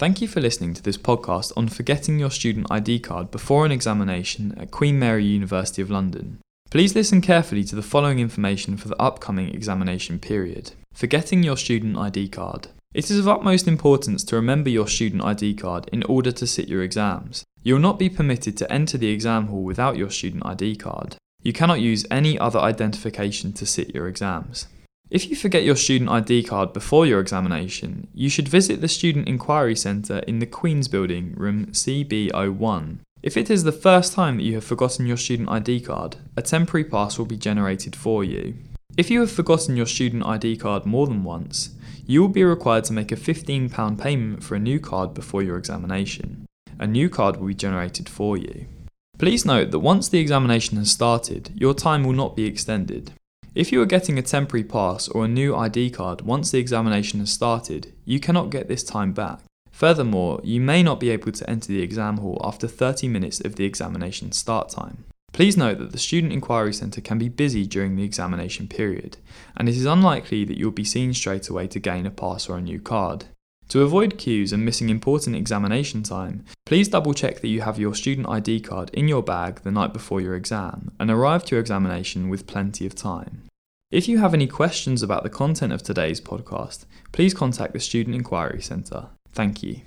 Thank you for listening to this podcast on forgetting your student ID card before an examination at Queen Mary University of London. Please listen carefully to the following information for the upcoming examination period. Forgetting your student ID card. It is of utmost importance to remember your student ID card in order to sit your exams. You will not be permitted to enter the exam hall without your student ID card. You cannot use any other identification to sit your exams. If you forget your student ID card before your examination, you should visit the Student Inquiry Centre in the Queen's Building, room CB01. If it is the first time that you have forgotten your student ID card, a temporary pass will be generated for you. If you have forgotten your student ID card more than once, you will be required to make a £15 payment for a new card before your examination. A new card will be generated for you. Please note that once the examination has started, your time will not be extended. If you are getting a temporary pass or a new ID card once the examination has started, you cannot get this time back. Furthermore, you may not be able to enter the exam hall after 30 minutes of the examination start time. Please note that the Student Inquiry Centre can be busy during the examination period, and it is unlikely that you'll be seen straight away to gain a pass or a new card. To avoid queues and missing important examination time, please double check that you have your student ID card in your bag the night before your exam and arrive to your examination with plenty of time. If you have any questions about the content of today's podcast, please contact the Student Inquiry Centre. Thank you.